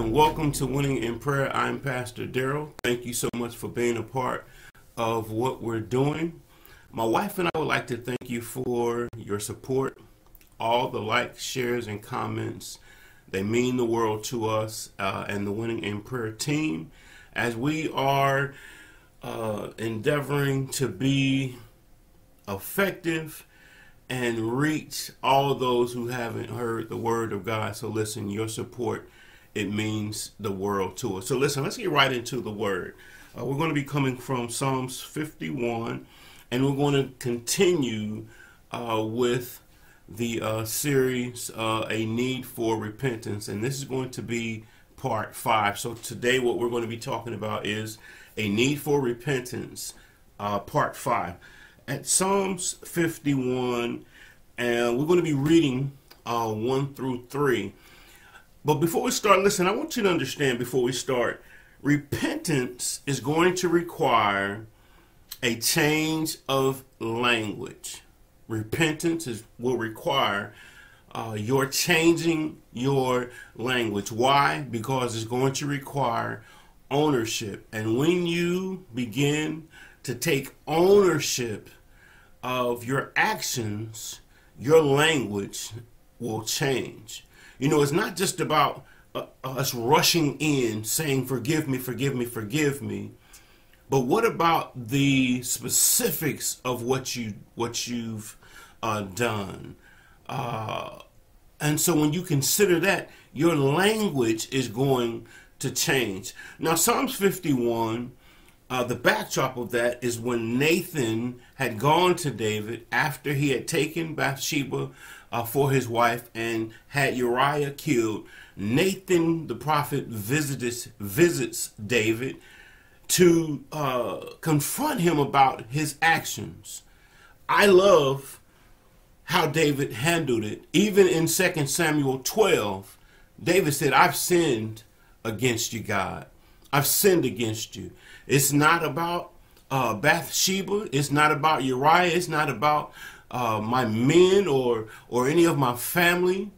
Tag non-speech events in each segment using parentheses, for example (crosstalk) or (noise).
and welcome to Winning in Prayer. I'm Pastor Daryl. Thank you so much for being a part of what we're doing. My wife and I would like to thank you for your support, all the likes, shares, and comments. They mean the world to us uh, and the Winning in Prayer team as we are uh, endeavoring to be effective and reach all those who haven't heard the word of God. So listen, your support it means the world to us. So listen, let's get right into the word. Uh, we're going to be coming from Psalms 51, and we're going to continue uh, with the uh, series uh, A Need for Repentance, and this is going to be part five. So today, what we're going to be talking about is A Need for Repentance, uh, part five. At Psalms 51, and we're going to be reading uh, 1 through 3. But before we start, listen, I want you to understand before we start, repentance is going to require a change of language. Repentance is, will require uh, your changing your language. Why? Because it's going to require ownership. And when you begin to take ownership of your actions, your language will change. You know, it's not just about uh, us rushing in saying, Forgive me, forgive me, forgive me. But what about the specifics of what you what you've uh, done? Uh, and so when you consider that, your language is going to change. Now, Psalms 51, uh, the backdrop of that is when Nathan had gone to David after he had taken Bathsheba uh, for his wife and had Uriah killed, Nathan the prophet visits, visits David to uh, confront him about his actions. I love how David handled it. Even in 2 Samuel 12, David said, I've sinned against you, God. I've sinned against you. It's not about uh, Bathsheba. It's not about Uriah. It's not about uh, my men or or any of my family,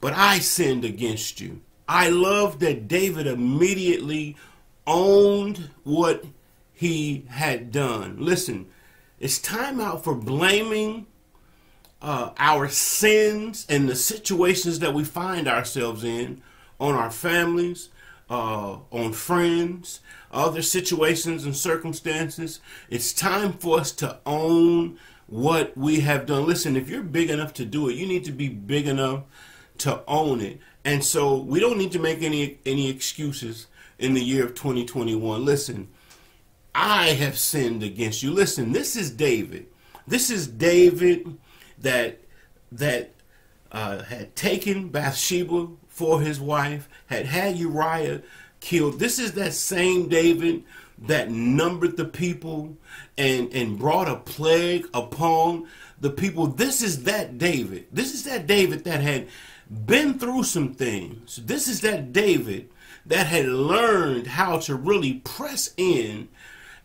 but I sinned against you. I love that David immediately owned what he had done. Listen, it's time out for blaming uh, our sins and the situations that we find ourselves in on our families, uh, on friends, other situations and circumstances. It's time for us to own what we have done. Listen, if you're big enough to do it, you need to be big enough to own it. And so we don't need to make any any excuses in the year of 2021. Listen, I have sinned against you. Listen, this is David. This is David that that uh, had taken Bathsheba for his wife, had had Uriah killed. This is that same David that numbered the people and and brought a plague upon the people this is that david this is that david that had been through some things this is that david that had learned how to really press in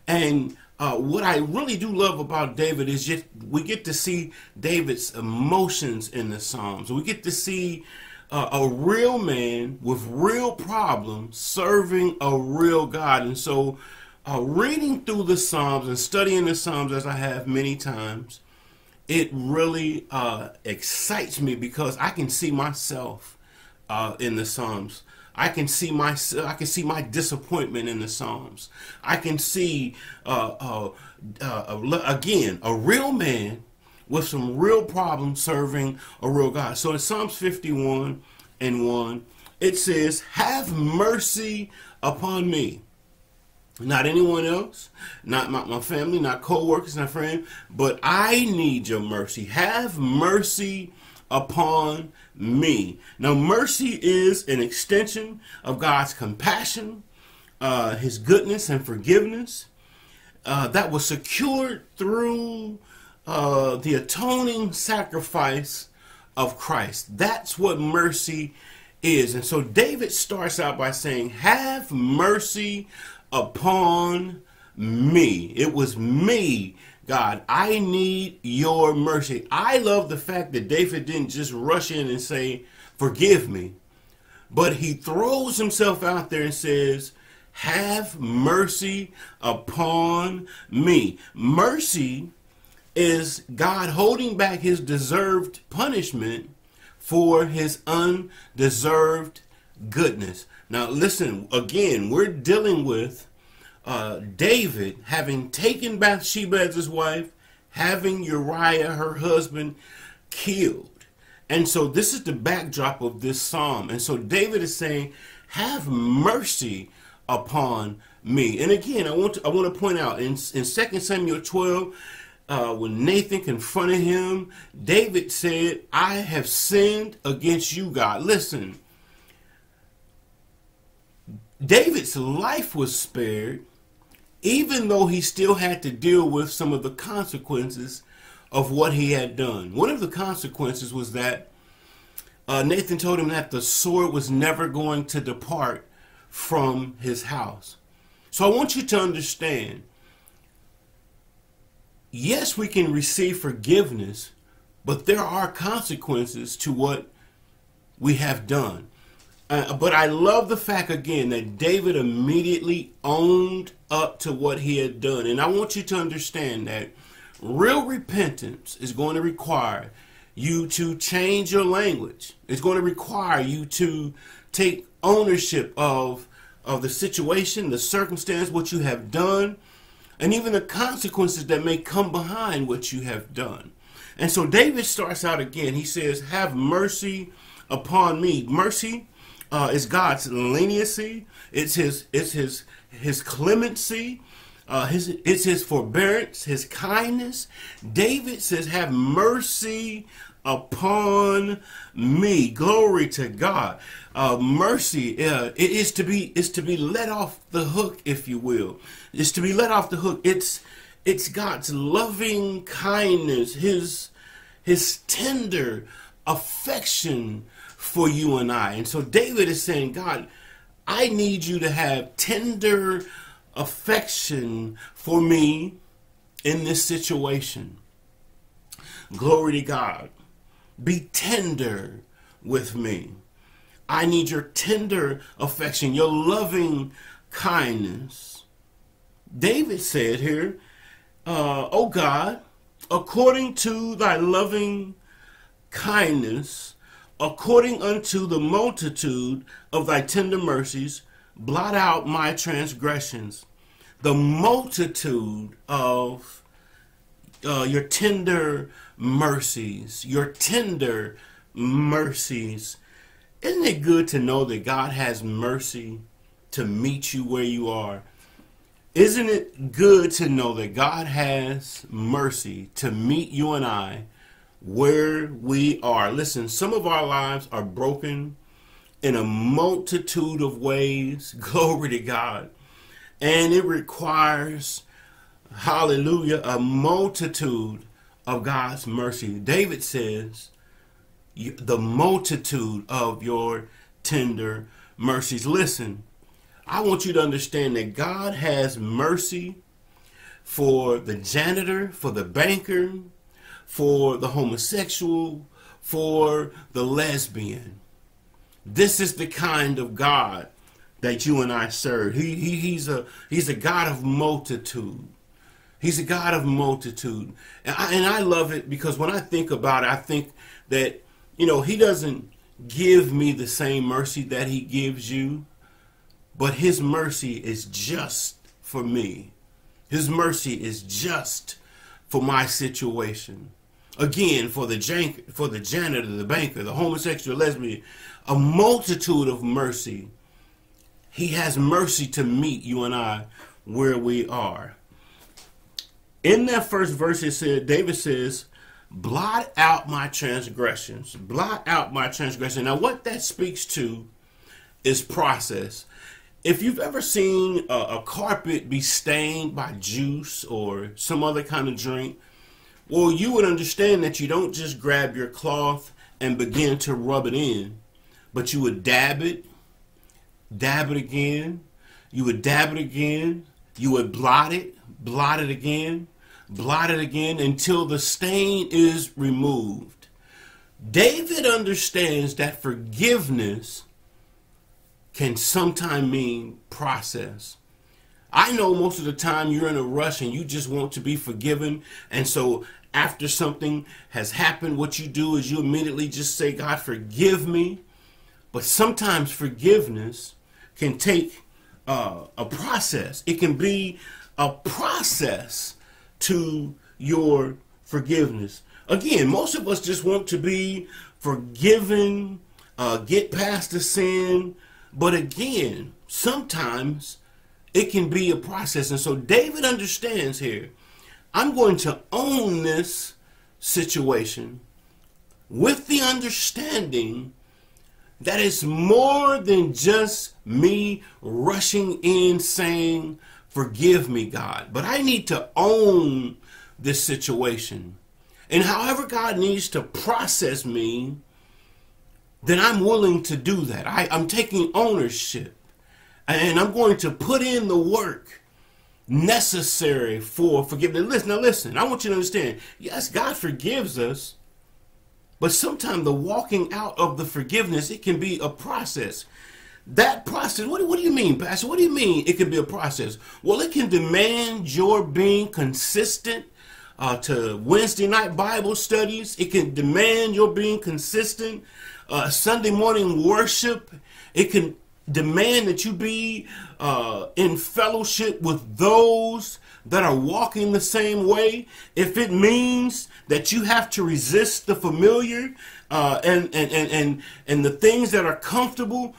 and uh, what I really do love about David is just we get to see David's emotions in the Psalms. We get to see uh, a real man with real problems serving a real God. And so uh, reading through the Psalms and studying the Psalms as I have many times, it really uh, excites me because I can see myself uh, in the Psalms. I can see my I can see my disappointment in the Psalms. I can see uh, uh, uh, again a real man with some real problems serving a real God. So in Psalms 51 and 1, it says, "Have mercy upon me." Not anyone else, not my, my family, not co-workers, not friends, but I need your mercy. Have mercy upon me. Now, mercy is an extension of God's compassion, uh, His goodness and forgiveness uh, that was secured through uh, the atoning sacrifice of Christ. That's what mercy is. And so David starts out by saying, Have mercy upon me. It was me, God. I need your mercy. I love the fact that David didn't just rush in and say, Forgive me. but he throws himself out there and says, Have mercy upon me. Mercy is God holding back his deserved punishment for his undeserved goodness. Now, listen, again, we're dealing with uh, David having taken Bathsheba as his wife, having Uriah, her husband, killed. And so this is the backdrop of this psalm. And so David is saying, Have mercy upon me. And again, I want to, I want to point out in, in 2 Samuel 12, uh, when Nathan confronted him, David said, I have sinned against you, God. Listen, David's life was spared, even though he still had to deal with some of the consequences of what he had done. One of the consequences was that uh, Nathan told him that the sword was never going to depart from his house. So I want you to understand yes, we can receive forgiveness, but there are consequences to what we have done. Uh, but I love the fact again that David immediately owned up to what he had done. And I want you to understand that real repentance is going to require you to change your language. It's going to require you to take ownership of of the situation, the circumstance, what you have done, and even the consequences that may come behind what you have done. And so David starts out again. He says, "Have mercy upon me." Mercy uh, is God's leniency. It's his. It's his. His clemency. Uh, his, it's his forbearance, his kindness. David says, Have mercy upon me. Glory to God. Uh, mercy uh, it is to be is to be let off the hook, if you will. It's to be let off the hook. It's it's God's loving kindness, his his tender affection for you and I. And so David is saying, God, I need you to have tender affection for me in this situation. Glory to God. Be tender with me. I need your tender affection, your loving kindness. David said here, uh, Oh God, according to thy loving kindness, according unto the multitude of thy tender mercies, blot out my transgressions. The multitude of uh, your tender mercies, your tender mercies. Isn't it good to know that God has mercy to meet you where you are? Isn't it good to know that God has mercy to meet you and I where we are? Listen, some of our lives are broken in a multitude of ways. (laughs) Glory to God. And it requires, hallelujah, a multitude of God's mercy. David says, the multitude of your tender mercies. Listen, I want you to understand that God has mercy for the janitor, for the banker, for the homosexual, for the lesbian. This is the kind of God that you and I serve. He, he, he's, a, he's a God of multitude. He's a God of multitude. And I, and I love it because when I think about it, I think that, you know, He doesn't give me the same mercy that He gives you, but His mercy is just for me. His mercy is just for my situation. Again, for the jank, for the janitor, the banker, the homosexual, lesbian, a multitude of mercy. He has mercy to meet you and I where we are in that first verse, it said, David says, blot out my transgressions. Blot out my transgression. Now, what that speaks to is process. If you've ever seen a, a, carpet be stained by juice or some other kind of drink, well, you would understand that you don't just grab your cloth and begin to rub it in, but you would dab it, dab it again, you would dab it again, you would blot it, blot it again, blotted again until the stain is removed. David understands that forgiveness can sometimes mean process. I know most of the time you're in a rush and you just want to be forgiven. And so after something has happened, what you do is you immediately just say, God, forgive me. But sometimes forgiveness can take uh, a process, it can be a process to your forgiveness. Again, most of us just want to be forgiven, uh, get past the sin. But again, sometimes it can be a process. And so David understands here I'm going to own this situation with the understanding that it's more than just me rushing in saying, Forgive me, God. But I need to own this situation. And however God needs to process me, then I'm willing to do that. I, I'm taking ownership and I'm going to put in the work necessary for forgiveness. Listen, now listen, I want you to understand. Yes, God forgives us, but sometimes the walking out of the forgiveness, it can be a process. That process, what, what do you mean, Pastor? What do you mean it can be a process? Well, it can demand your being consistent uh, to Wednesday night Bible studies. It can demand your being consistent. Uh, Sunday morning worship. It can demand that you be uh, in fellowship with those that are walking the same way. If it means that you have to resist the familiar uh, and, and, and, and, and the things that are comfortable,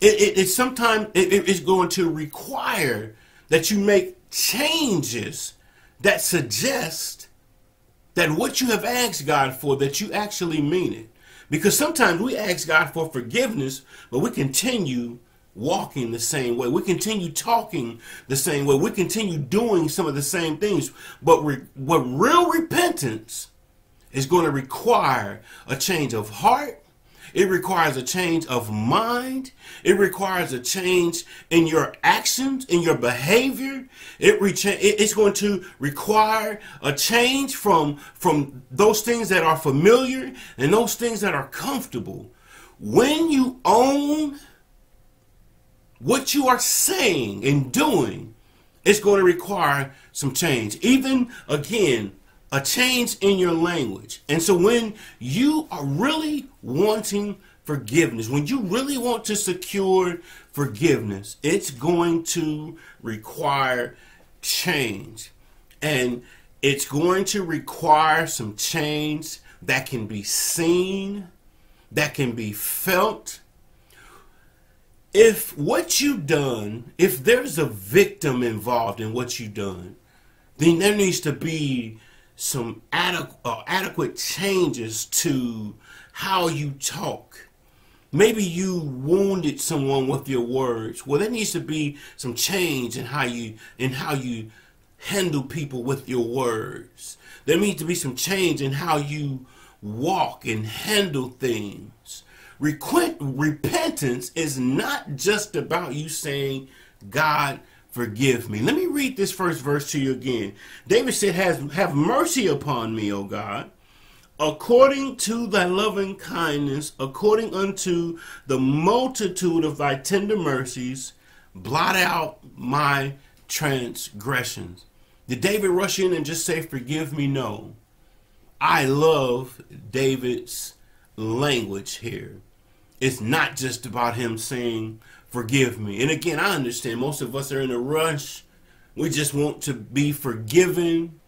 it, it, it sometimes it, it's going to require that you make changes that suggest that what you have asked God for, that you actually mean it. Because sometimes we ask God for forgiveness, but we continue walking the same way. We continue talking the same way. We continue doing some of the same things. But re- what real repentance is going to require a change of heart it requires a change of mind. It requires a change in your actions, in your behavior. It it's going to require a change from, from those things that are familiar and those things that are comfortable. When you own what you are saying and doing, is going to require some change. Even again, a change in your language. And so when you are really wanting forgiveness, when you really want to secure forgiveness, it's going to require change. And it's going to require some change that can be seen, that can be felt. If what you've done, if there's a victim involved in what you've done, then there needs to be some adequate, uh, adequate changes to how you talk. Maybe you wounded someone with your words. Well, there needs to be some change in how you in how you handle people with your words. There needs to be some change in how you walk and handle things. Requent, repentance is not just about you saying, God, forgive me. Let me read this first verse to you again. David said, Has have mercy upon me, O God, according to thy loving kindness, according unto the multitude of thy tender mercies, blot out my transgressions. Did David rush in and just say, Forgive me? No. I love David's language here. It's not just about him saying, forgive me. And again, I understand most of us are in a rush. We just want to be forgiven,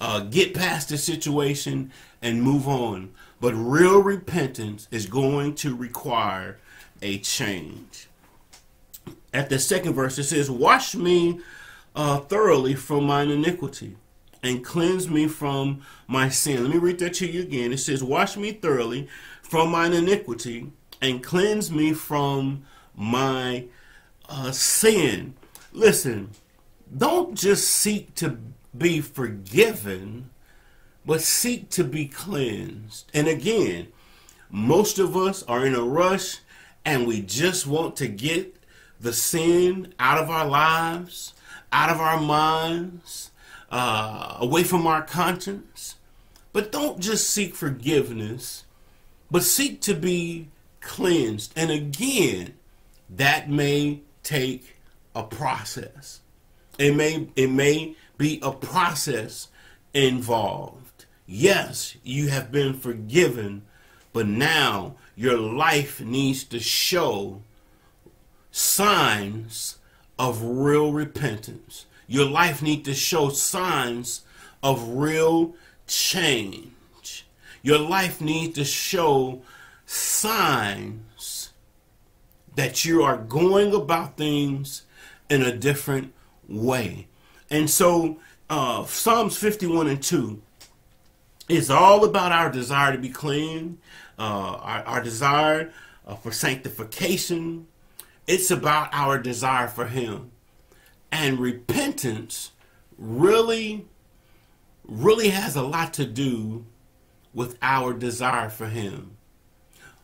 uh, get past the situation, and move on. But real repentance is going to require a change. At the second verse, it says, Wash me uh, thoroughly from mine iniquity and cleanse me from my sin. Let me read that to you again. It says, Wash me thoroughly from mine iniquity and cleanse me from my uh, sin. Listen, don't just seek to be forgiven, but seek to be cleansed. And again, most of us are in a rush and we just want to get the sin out of our lives, out of our minds, uh, away from our conscience. But don't just seek forgiveness, but seek to be cleansed. And again, that may take a process. It may it may be a process involved. Yes, you have been forgiven, but now your life needs to show signs of real repentance. Your life needs to show signs of real change. Your life needs to show signs that you are going about things in a different way. And so, uh, Psalms 51 and 2 is all about our desire to be clean, uh, our, our, desire uh, for sanctification. It's about our desire for Him. And repentance really, really has a lot to do with our desire for Him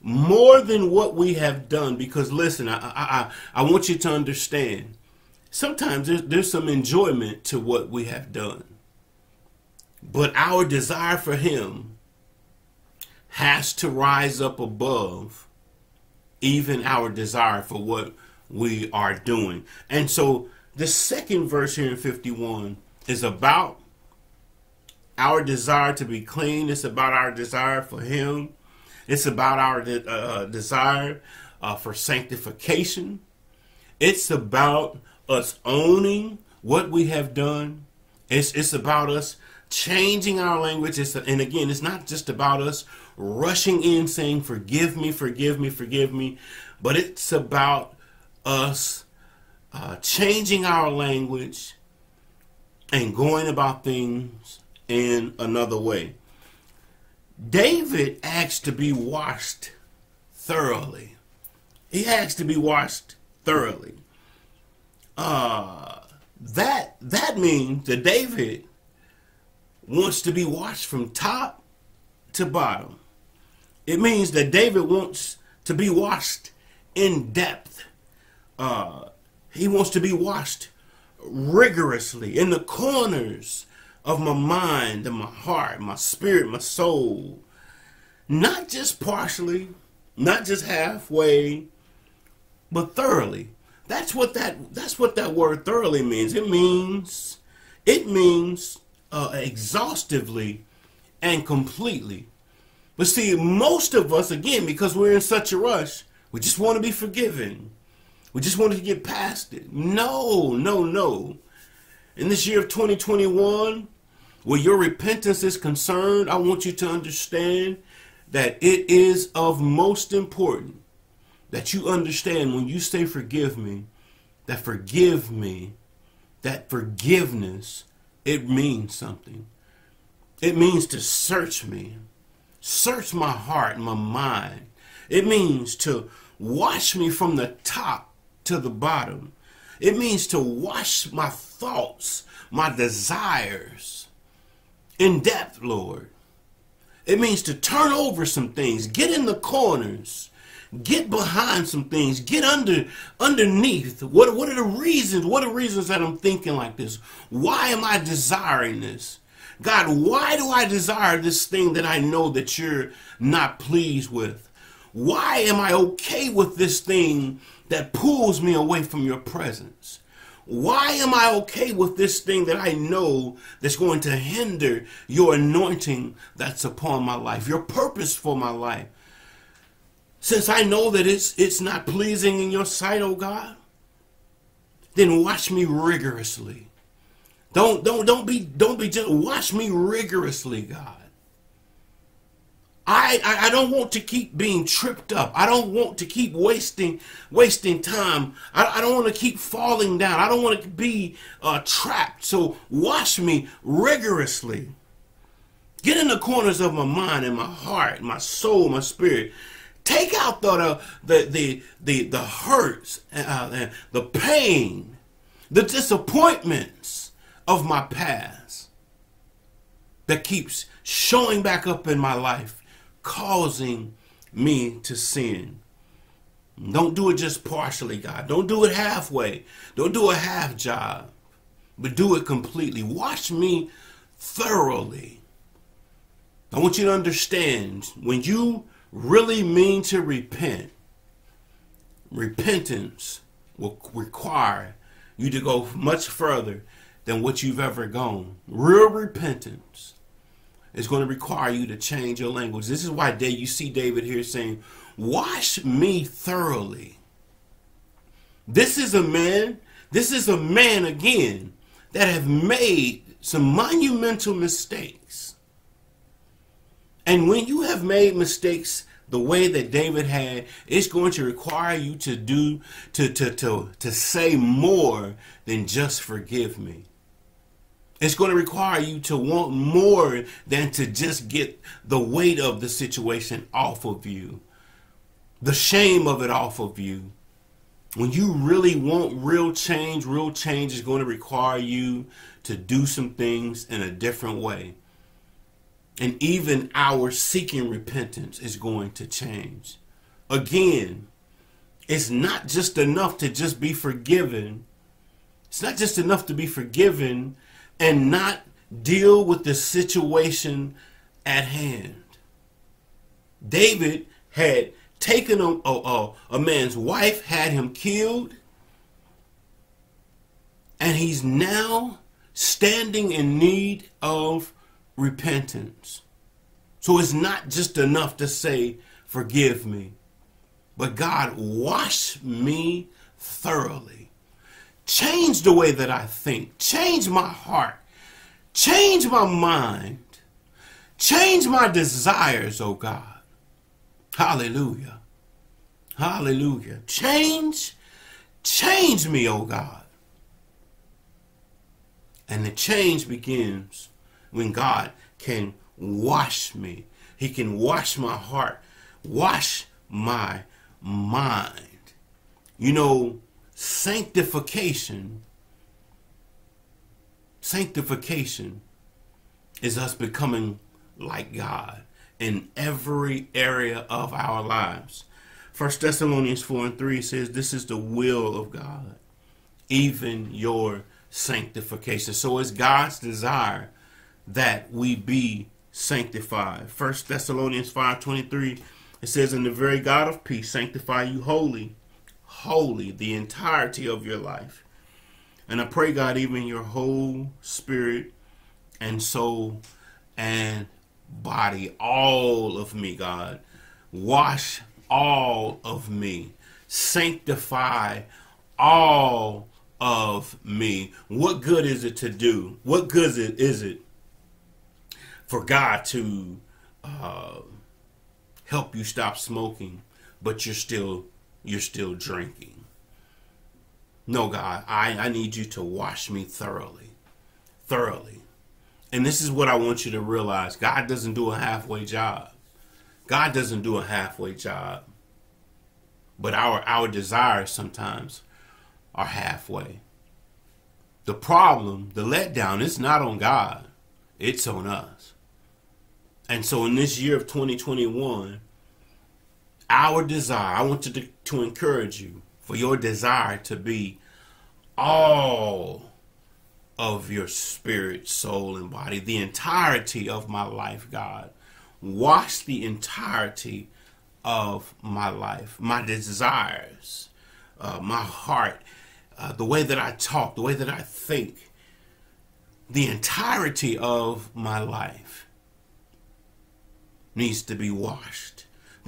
more than what we have done. Because listen, I I, I want you to understand. Sometimes there's, there's some enjoyment to what we have done, but our desire for Him has to rise up above even our desire for what we are doing. And so the second verse here in 51 is about our desire to be clean. It's about our desire for Him. It's about our de- uh, desire uh, for sanctification. It's about us owning what we have done. It's, it's about us changing our language. It's, and again, it's not just about us rushing in saying, Forgive me, forgive me, forgive me, but it's about us uh, changing our language and going about things in another way. David asked to be washed thoroughly. He asked to be washed thoroughly. Uh, that that means that David wants to be washed from top to bottom. It means that David wants to be washed in depth. Uh, he wants to be washed rigorously in the corners of my mind and my heart, my spirit, my soul. Not just partially, not just halfway, but thoroughly. That's what that that's what that word thoroughly means. It means it means uh, exhaustively and completely. But see, most of us, again, because we're in such a rush, we just want to be forgiven. We just want to get past it. No, no, no. In this year of 2021, where your repentance is concerned, I want you to understand that it is of most important that you understand when you say forgive me, that forgive me, that forgiveness, it means something. It means to search me, search my heart my mind. It means to wash me from the top to the bottom. It means to wash my thoughts, my desires in depth, Lord. It means to turn over some things, get in the corners, get behind some things, get under underneath. What what are the reasons? What are the reasons that I'm thinking like this? Why am I desiring this? God, why do I desire this thing that I know that you're not pleased with? Why am I okay with this thing that pulls me away from your presence? Why am I okay with this thing that I know that's going to hinder your anointing that's upon my life, your purpose for my life? Since I know that it's it's not pleasing in your sight, oh God, then watch me rigorously. Don't don't don't be don't be just watch me rigorously, God. I, I, I don't want to keep being tripped up. I don't want to keep wasting wasting time. I, I don't want to keep falling down. I don't want to be uh, trapped. So wash me rigorously. Get in the corners of my mind and my heart, my soul, my spirit. Take out the the the the, the hurts, uh, the pain, the disappointments of my past that keeps showing back up in my life causing me to sin. Don't do it just partially, God. Don't do it halfway. Don't do a half job, but do it completely. Wash me thoroughly. I want you to understand when you really mean to repent, repentance will require you to go much further than what you've ever gone. Real repentance is going to require you to change your language. This is why you see David here saying, Wash me thoroughly. This is a man, this is a man again that have made some monumental mistakes. And when you have made mistakes the way that David had, it's going to require you to do to to to to say more than just forgive me. It's going to require you to want more than to just get the weight of the situation off of you, the shame of it off of you. When you really want real change, real change is going to require you to do some things in a different way. And even our seeking repentance is going to change. Again, it's not just enough to just be forgiven. It's not just enough to be forgiven and not deal with the situation at hand. David had taken a, a, a, man's wife, had him killed, and he's now standing in need of repentance. So it's not just enough to say, Forgive me, but God, wash me thoroughly. Change the way that I think, change my heart, change my mind, change my desires, oh God. Hallelujah. Hallelujah. Change, change me, oh God. And the change begins when God can wash me. He can wash my heart, wash my mind. You know, sanctification, sanctification is us becoming like God in every area of our lives. First Thessalonians 4 and 3 says, This is the will of God, even your sanctification. So it's God's desire that we be sanctified. First Thessalonians 5:23 it says and the very God of peace sanctify you wholly wholly the entirety of your life. And I pray God even your whole spirit and soul and body all of me God wash all of me sanctify all of me. What good is it to do? What good is it, is it for God to uh, help you stop smoking, but you're still you're still drinking? No, God, I, I need you to wash me thoroughly, thoroughly. And this is what I want you to realize: God doesn't do a halfway job. God doesn't do a halfway job. But our our desires sometimes are halfway. The problem, the letdown, is not on God, it's on us. And so in this year of 2021, our desire, I want to, to encourage you for your desire to be all of your spirit, soul, and body, the entirety of my life, God. Wash the entirety of my life, my desires, uh, my heart, uh, the way that I talk, the way that I think, the entirety of my life needs to be washed.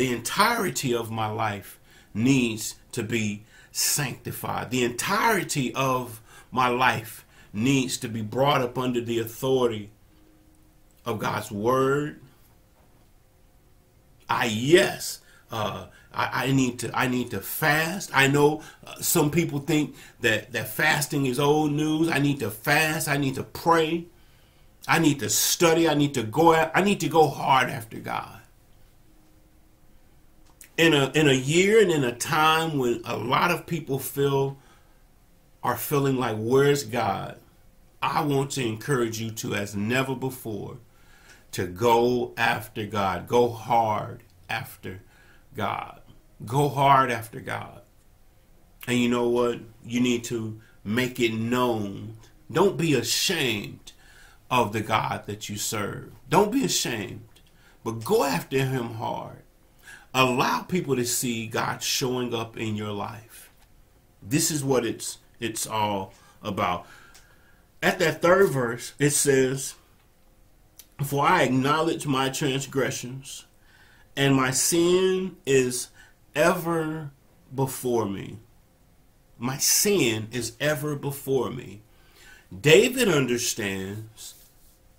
The entirety of my life needs to be sanctified. The entirety of my life needs to be brought up under the authority of God's word. I, yes, uh, I, I, need to I need to fast. I know uh, some people think that that fasting is old news. I need to fast. I need to pray. I need to study. I need to go. I need to go hard after God. In a in a year and in a time when a lot of people feel are feeling like where's God? I want to encourage you to as never before to go after God. Go hard after God. Go hard after God. And you know what? You need to make it known. Don't be ashamed of the God that you serve. Don't be ashamed, but go after him hard. Allow people to see God showing up in your life. This is what it's it's all about. At that third verse, it says, For I acknowledge my transgressions, and my sin is ever before me. My sin is ever before me. David understands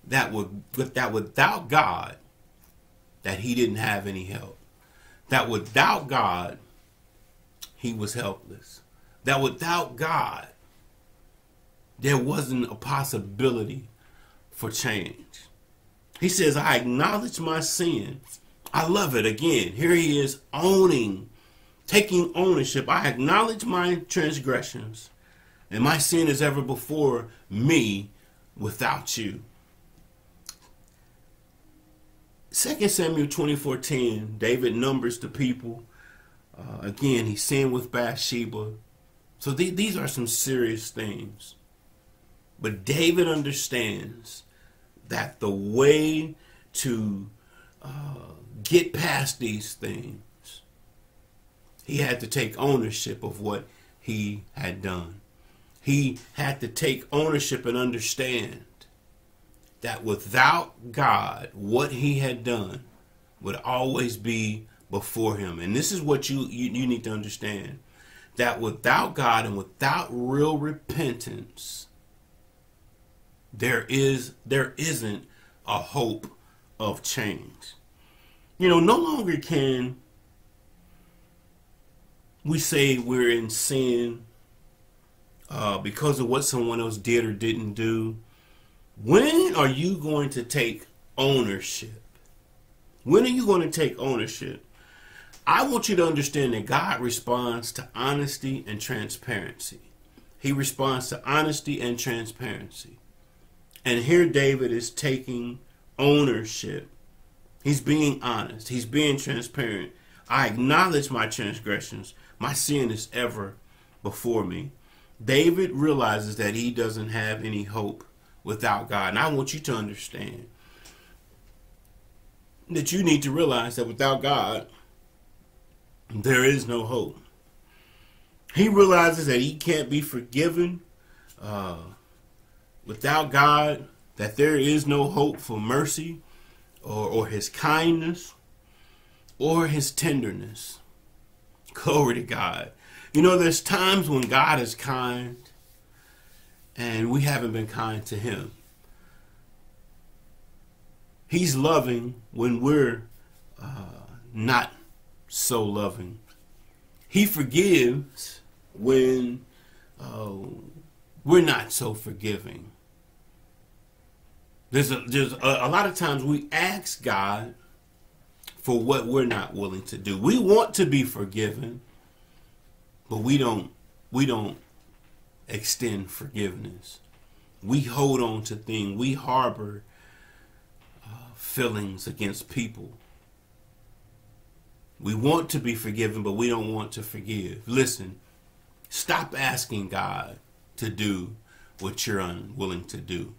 that with, that without God, that he didn't have any help. That without God, he was helpless. That without God, there wasn't a possibility for change. He says, I acknowledge my sin. I love it. Again, here he is owning, taking ownership. I acknowledge my transgressions, and my sin is ever before me without you. 2 Samuel 24:10, David numbers the people. Uh, again, he sinned with Bathsheba. So th- these are some serious things. But David understands that the way to uh, get past these things, he had to take ownership of what he had done. He had to take ownership and understand that without God, what he had done would always be before him. And this is what you, you, you need to understand that without God and without real repentance, there is there isn't a hope of change. You know, no longer can we say we're in sin uh, because of what someone else did or didn't do when are you going to take ownership? When are you going to take ownership? I want you to understand that God responds to honesty and transparency. He responds to honesty and transparency. And here David is taking ownership. He's being honest. He's being transparent. I acknowledge my transgressions. My sin is ever before me. David realizes that he doesn't have any hope without God. And I want you to understand that you need to realize that without God, there is no hope. He realizes that he can't be forgiven uh, without God, that there is no hope for mercy or, or his kindness or his tenderness. Glory to God. You know, there's times when God is kind and we haven't been kind to him. He's loving when we're uh, not so loving. He forgives when uh, we're not so forgiving. There's a, there's a, a lot of times we ask God for what we're not willing to do. We want to be forgiven, but we don't we don't extend forgiveness. We hold on to things. We harbor uh, feelings against people. We want to be forgiven, but we don't want to forgive. Listen, stop asking God to do what you're unwilling to do.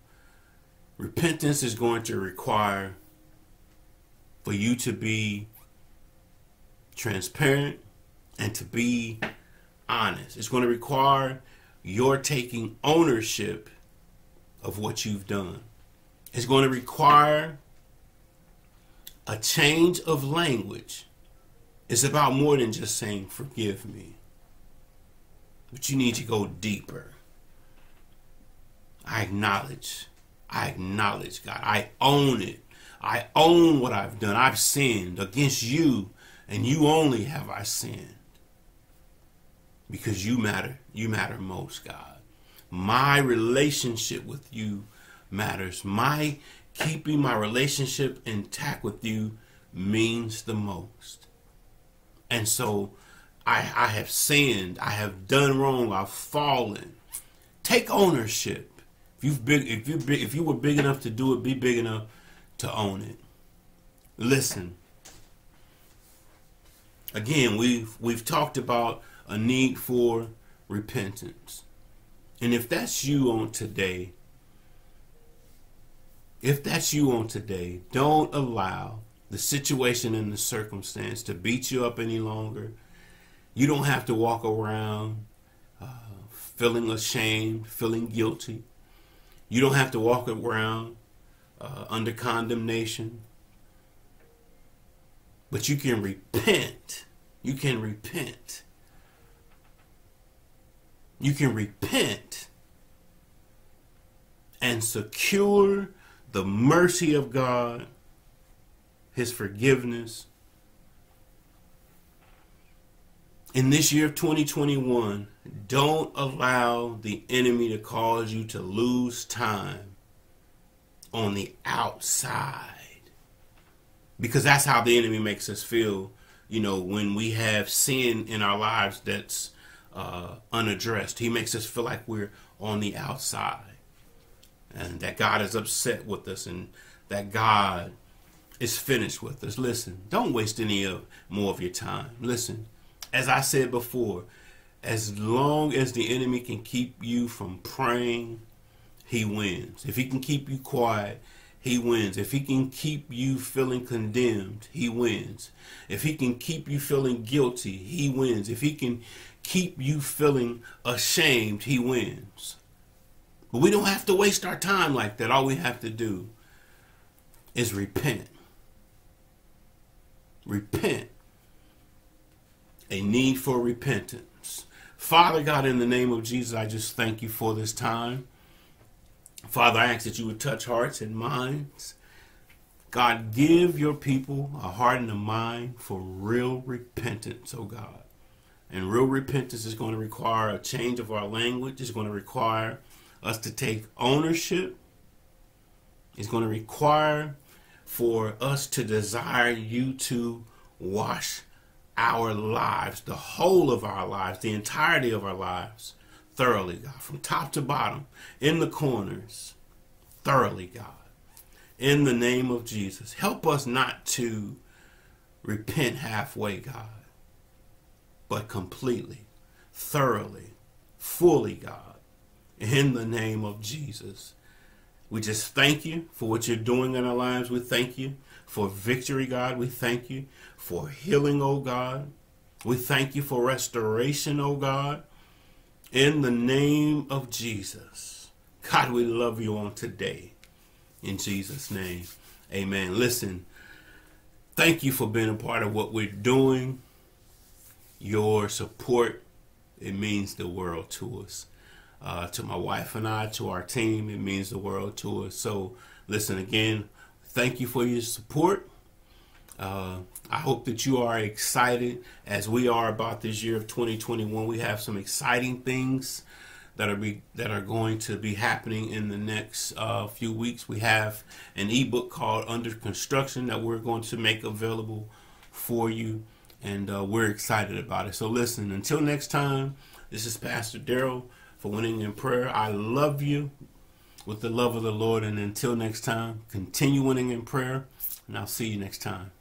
Repentance is going to require for you to be transparent and to be honest. It's going to require you're taking ownership of what you've done. It's going to require a change of language. It's about more than just saying, forgive me. But you need to go deeper. I acknowledge. I acknowledge, God. I own it. I own what I've done. I've sinned against you, and you only have I sinned because you matter. You matter most, God. My relationship with you matters. My keeping my relationship intact with you means the most. And so I, I have sinned. I have done wrong. I've fallen. Take ownership. If you've big, if you big, if you were big enough to do it, be big enough to own it. Listen. Again, we've we've talked about a need for repentance. And if that's you on today, if that's you on today, don't allow the situation and the circumstance to beat you up any longer. You don't have to walk around uh, feeling ashamed, feeling guilty. You don't have to walk around uh, under condemnation. But you can repent. You can repent. You can repent and secure the mercy of God, His forgiveness. In this year of 2021, don't allow the enemy to cause you to lose time on the outside. Because that's how the enemy makes us feel, you know, when we have sin in our lives that's uh, unaddressed. He makes us feel like we're on the outside and that God is upset with us and that God is finished with us. Listen, don't waste any of more of your time. Listen, as I said before, as long as the enemy can keep you from praying, he wins. If he can keep you quiet, he wins. If he can keep you feeling condemned, he wins. If he can keep you feeling guilty, he wins. If he can keep you feeling ashamed, he wins. But we don't have to waste our time like that. All we have to do is repent. Repent. A need for repentance. Father God, in the name of Jesus, I just thank you for this time. Father, I ask that you would touch hearts and minds. God, give your people a heart and a mind for real repentance, oh God. And real repentance is going to require a change of our language. It's going to require us to take ownership. It's going to require for us to desire you to wash our lives, the whole of our lives, the entirety of our lives, thoroughly, God, from top to bottom, in the corners, thoroughly, God. In the name of Jesus, help us not to repent halfway, God, but completely, thoroughly, fully, God in the name of Jesus. We just thank you for what you're doing in our lives. We thank you for victory, God. We thank you for healing, oh God. We thank you for restoration, oh God. In the name of Jesus. God, we love you on today. In Jesus' name. Amen. Listen, thank you for being a part of what we're doing. Your support, it means the world to us uh, to my wife and I, to our team. It means the world to us. So, listen again, thank you for your support. Uh, I hope that you are excited as we are about this year of 2021. We have some exciting things that are be, that are going to be happening in the next uh, few weeks. We have an ebook called Under Construction that we're going to make available for you, and uh, we're excited about it. So listen, until next time, this is Pastor Daryl for winning in prayer. I love you with the love of the Lord. And until next time, continue winning in prayer. And I'll see you next time.